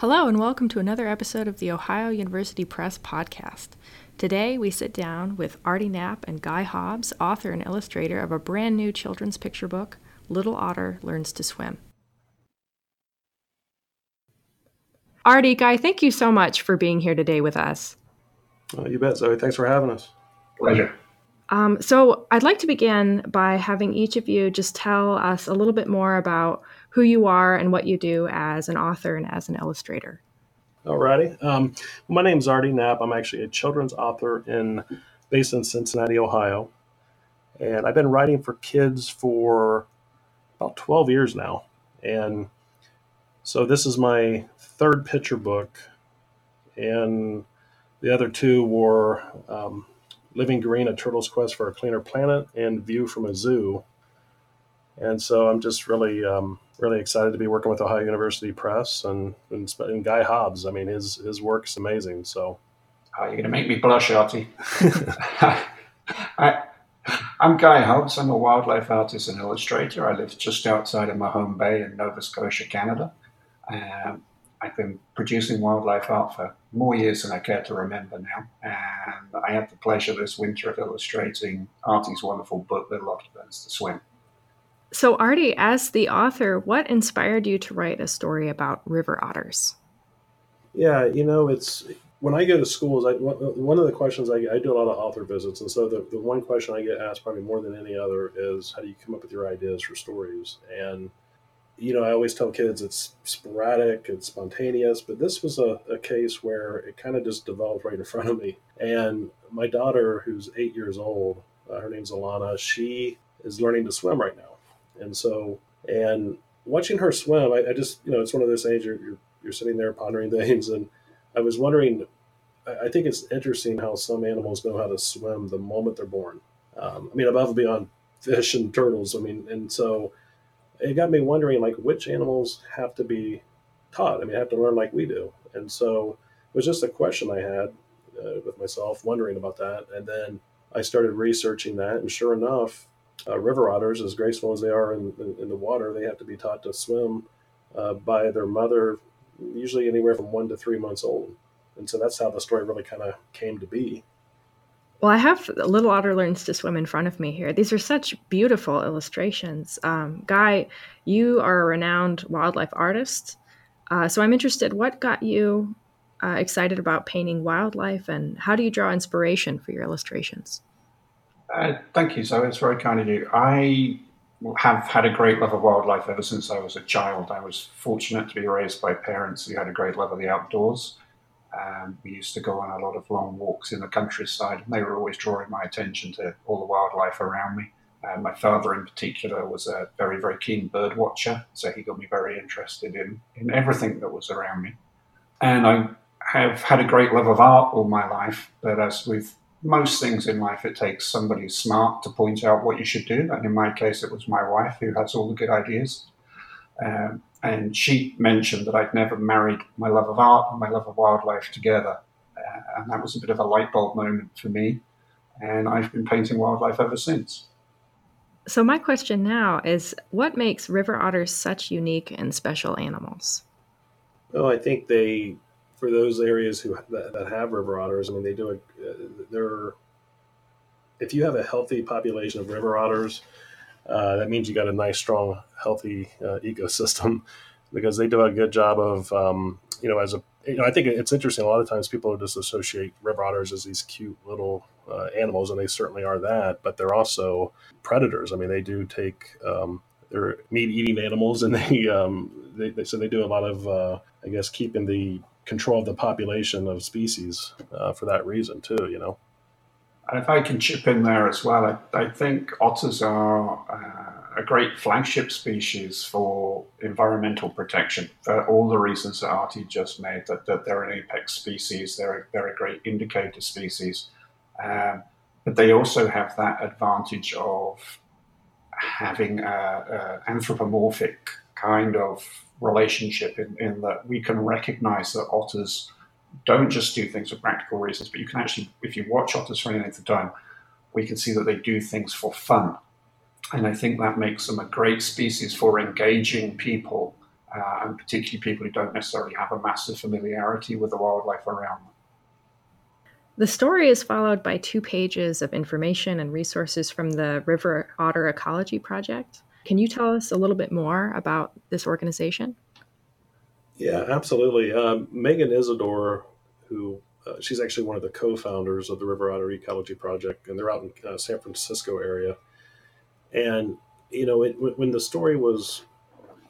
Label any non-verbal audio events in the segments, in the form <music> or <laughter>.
Hello, and welcome to another episode of the Ohio University Press podcast. Today, we sit down with Artie Knapp and Guy Hobbs, author and illustrator of a brand new children's picture book, Little Otter Learns to Swim. Artie, Guy, thank you so much for being here today with us. Uh, you bet, Zoe. Thanks for having us. Pleasure. Um, so, I'd like to begin by having each of you just tell us a little bit more about who you are and what you do as an author and as an illustrator. Alrighty. Um, my name is Artie Knapp. I'm actually a children's author in based in Cincinnati, Ohio, and I've been writing for kids for about 12 years now. And so this is my third picture book, and the other two were um, Living Green, A Turtle's Quest for a Cleaner Planet, and View from a Zoo. And so I'm just really, um, really excited to be working with Ohio University Press and, and, and Guy Hobbs. I mean, his his work's amazing. So, oh, you're going to make me blush, Artie. <laughs> I, I'm Guy Hobbs. I'm a wildlife artist and illustrator. I live just outside of Mahone Bay in Nova Scotia, Canada. Um, I've been producing wildlife art for more years than I care to remember now. And I had the pleasure this winter of illustrating Artie's wonderful book, Little Learns to Swim. So, Artie, as the author, what inspired you to write a story about river otters? Yeah, you know, it's when I go to schools, I, one of the questions I, I do a lot of author visits. And so the, the one question I get asked probably more than any other is how do you come up with your ideas for stories? And you know, I always tell kids it's sporadic, it's spontaneous, but this was a, a case where it kind of just developed right in front of me. And my daughter, who's eight years old, uh, her name's Alana, she is learning to swim right now. And so, and watching her swim, I, I just, you know, it's one of those things you're, you're, you're sitting there pondering <laughs> things. And I was wondering, I, I think it's interesting how some animals know how to swim the moment they're born. Um, I mean, above and beyond fish and turtles. I mean, and so, it got me wondering like which animals have to be taught. I mean, have to learn like we do. And so it was just a question I had uh, with myself, wondering about that. And then I started researching that, and sure enough, uh, river otters, as graceful as they are in, in, in, the water, they have to be taught to swim uh, by their mother, usually anywhere from one to three months old. And so that's how the story really kind of came to be. Well, I have Little Otter Learns to Swim in front of me here. These are such beautiful illustrations. Um, Guy, you are a renowned wildlife artist. Uh, so I'm interested, what got you uh, excited about painting wildlife and how do you draw inspiration for your illustrations? Uh, thank you, Zoe. It's very kind of you. I have had a great love of wildlife ever since I was a child. I was fortunate to be raised by parents who had a great love of the outdoors. Um, we used to go on a lot of long walks in the countryside, and they were always drawing my attention to all the wildlife around me. Uh, my father, in particular, was a very, very keen bird watcher, so he got me very interested in, in everything that was around me. And I have had a great love of art all my life, but as with most things in life, it takes somebody smart to point out what you should do. And in my case, it was my wife who has all the good ideas. Um, and she mentioned that I'd never married my love of art and my love of wildlife together. Uh, and that was a bit of a light bulb moment for me. And I've been painting wildlife ever since. So, my question now is what makes river otters such unique and special animals? Well, I think they, for those areas who that, that have river otters, I mean, they do it. Uh, they're if you have a healthy population of river otters, uh, that means you got a nice, strong, healthy uh, ecosystem <laughs> because they do a good job of, um, you know, as a, you know, I think it's interesting. A lot of times people just associate river otters as these cute little uh, animals, and they certainly are that, but they're also predators. I mean, they do take, um, they're meat eating animals, <laughs> and they, um, they, they, so they do a lot of, uh, I guess, keeping the control of the population of species uh, for that reason too, you know. And if I can chip in there as well, I, I think otters are uh, a great flagship species for environmental protection for all the reasons that Artie just made, that, that they're an apex species, they're, they're a great indicator species. Um, but they also have that advantage of having an anthropomorphic kind of relationship in, in that we can recognize that otters don't just do things for practical reasons, but you can actually, if you watch otters for any length of time, we can see that they do things for fun. And I think that makes them a great species for engaging people uh, and particularly people who don't necessarily have a massive familiarity with the wildlife around them. The story is followed by two pages of information and resources from the River Otter Ecology Project. Can you tell us a little bit more about this organization? Yeah, absolutely. Um, Megan Isadore, who uh, she's actually one of the co-founders of the River Otter Ecology Project, and they're out in uh, San Francisco area. And you know, it, when the story was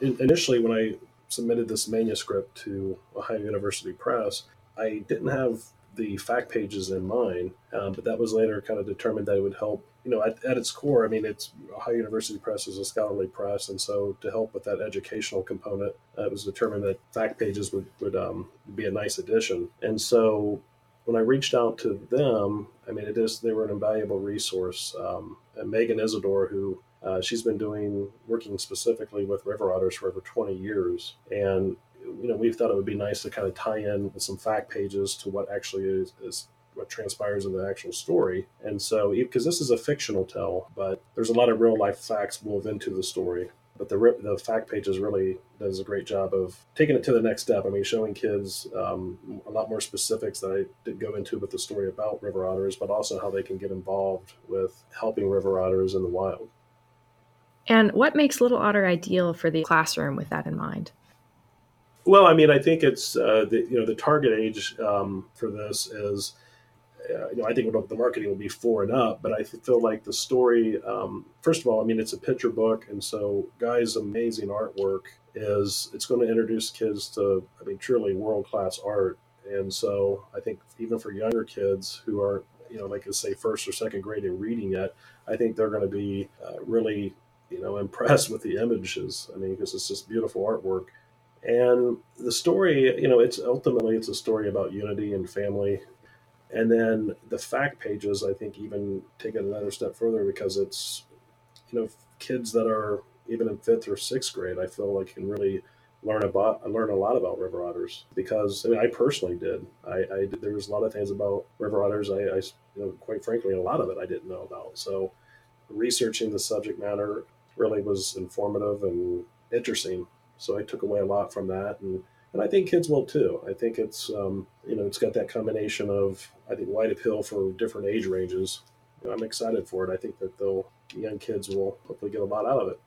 initially when I submitted this manuscript to Ohio University Press, I didn't have the fact pages in mind, um, but that was later kind of determined that it would help. You know, at, at, its core, I mean, it's Ohio University Press is a scholarly press, and so to help with that educational component, uh, it was determined that fact pages would would um, be a nice addition. And so when I reached out to them, I mean, it is they were an invaluable resource. Um, Megan Isadore, who uh, she's been doing working specifically with river otters for over 20 years, and you know, we thought it would be nice to kind of tie in with some fact pages to what actually is, is what transpires in the actual story. And so, because this is a fictional tell, but there's a lot of real life facts wove into the story. But the the fact pages really does a great job of taking it to the next step. I mean, showing kids um, a lot more specifics that I did go into with the story about river otters, but also how they can get involved with helping river otters in the wild. And what makes Little Otter ideal for the classroom with that in mind? Well, I mean, I think it's uh, the you know the target age um, for this is uh, you know I think the marketing will be four and up, but I feel like the story. Um, first of all, I mean it's a picture book, and so Guy's amazing artwork is it's going to introduce kids to I mean truly world class art, and so I think even for younger kids who are you know like I say first or second grade in reading yet, I think they're going to be uh, really you know <laughs> impressed with the images. I mean because it's just beautiful artwork and the story, you know, it's ultimately it's a story about unity and family. And then the fact pages, I think, even take it another step further because it's, you know, kids that are even in fifth or sixth grade, I feel like can really learn about learn a lot about river otters because I, mean, I personally did. I, I did, there was a lot of things about river otters. I, I, you know, quite frankly, a lot of it I didn't know about. So researching the subject matter really was informative and interesting so I took away a lot from that, and and I think kids will too. I think it's um, you know it's got that combination of I think wide appeal for different age ranges. I'm excited for it. I think that they'll young kids will hopefully get a lot out of it.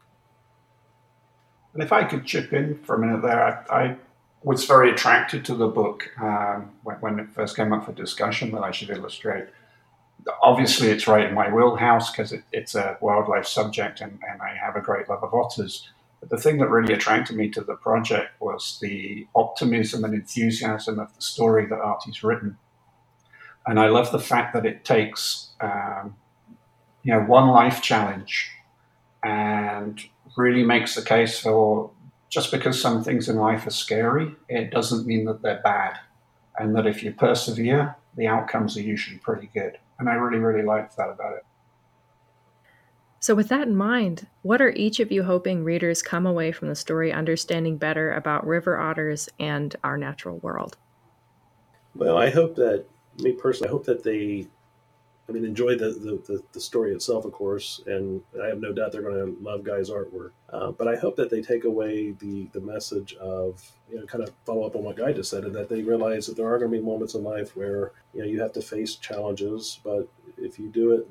And if I could chip in for a minute there, I, I was very attracted to the book um, when, when, it first came up for discussion that I should illustrate. Obviously, it's right in my wheelhouse because it, it's a wildlife subject and, and I have a great love of otters. The thing that really attracted me to the project was the optimism and enthusiasm of the story that Artie's written. And I love the fact that it takes, um, you know, one life challenge and really makes the case for just because some things in life are scary, it doesn't mean that they're bad. And that if you persevere, the outcomes are usually pretty good. And I really, really liked that about it. So, with that in mind, what are each of you hoping readers come away from the story understanding better about river otters and our natural world? Well, I hope that, me personally, I hope that they, I mean, enjoy the, the, the, story itself, of course, and I have no doubt they're going to love Guy's artwork. Uh, but I hope that they take away the, the message of, you know, kind of follow up on what Guy just said, and that they realize that there are going to be moments in life where, you know, you have to face challenges, but if you do it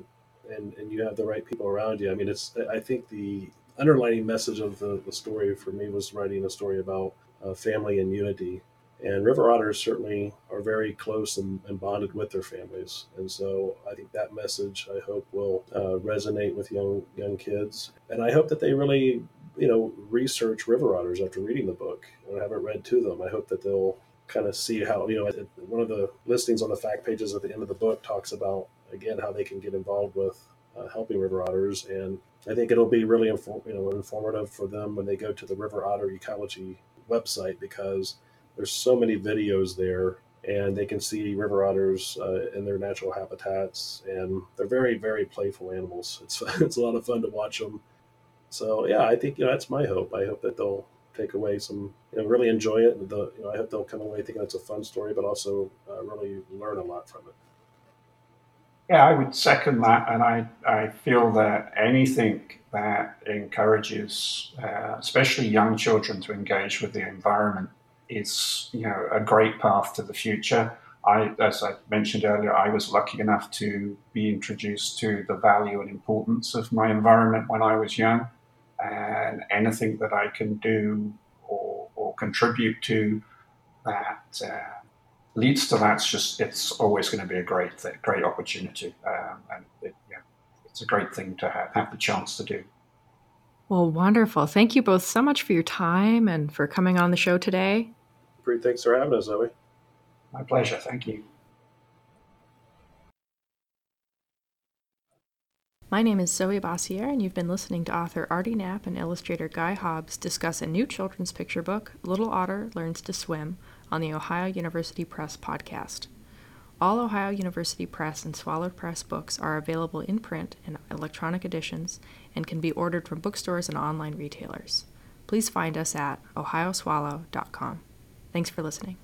and, and you have the right people around you. I mean, it's I think the underlining message of the, the story for me was writing a story about uh, family and unity. And river otters certainly are very close and, and, bonded with their families, and so I think that message I hope will uh, resonate with young young kids. And I hope that they really, you know, research river otters after reading the book and I haven't read to them. I hope that they'll kind of see how you know one of the listings on the fact pages at the end of the book talks about again how they can get involved with uh, helping river otters, and I think it'll be really you know informative for them when they go to the River Otter Ecology website because there's so many videos there and they can see river otters uh, in their natural habitats. And they're very very playful animals. It's <laughs> it's a lot of fun to watch them so yeah i think you know that's my hope. I hope that they'll take away some you know really enjoy it. The, you know, i hope they'll come away thinking it's a fun story but also uh, really learn a lot from it. Yeah, I would second that, and I, I feel that anything that encourages, uh, especially young children, to engage with the environment is, you know, a great path to the future. I, as I mentioned earlier, I was lucky enough to be introduced to the value and importance of my environment when I was young, and anything that I can do or, or contribute to that uh, leads to that's just it's always going to be a great great opportunity, um, and it, yeah, it's a great thing to have, have the chance to do. Well, wonderful. Thank you both so much for your time and for coming on the show today. Great. Thanks for having us, Zoe. My pleasure. Thank you. My name is Zoe Bossier, and you've been listening to author Artie Knapp and illustrator Guy Hobbs discuss a new children's picture book, Little Otter Learns to Swim, on the Ohio University Press podcast. All Ohio University Press and Swallow Press books are available in print and electronic editions and can be ordered from bookstores and online retailers. Please find us at ohioswallow.com. Thanks for listening.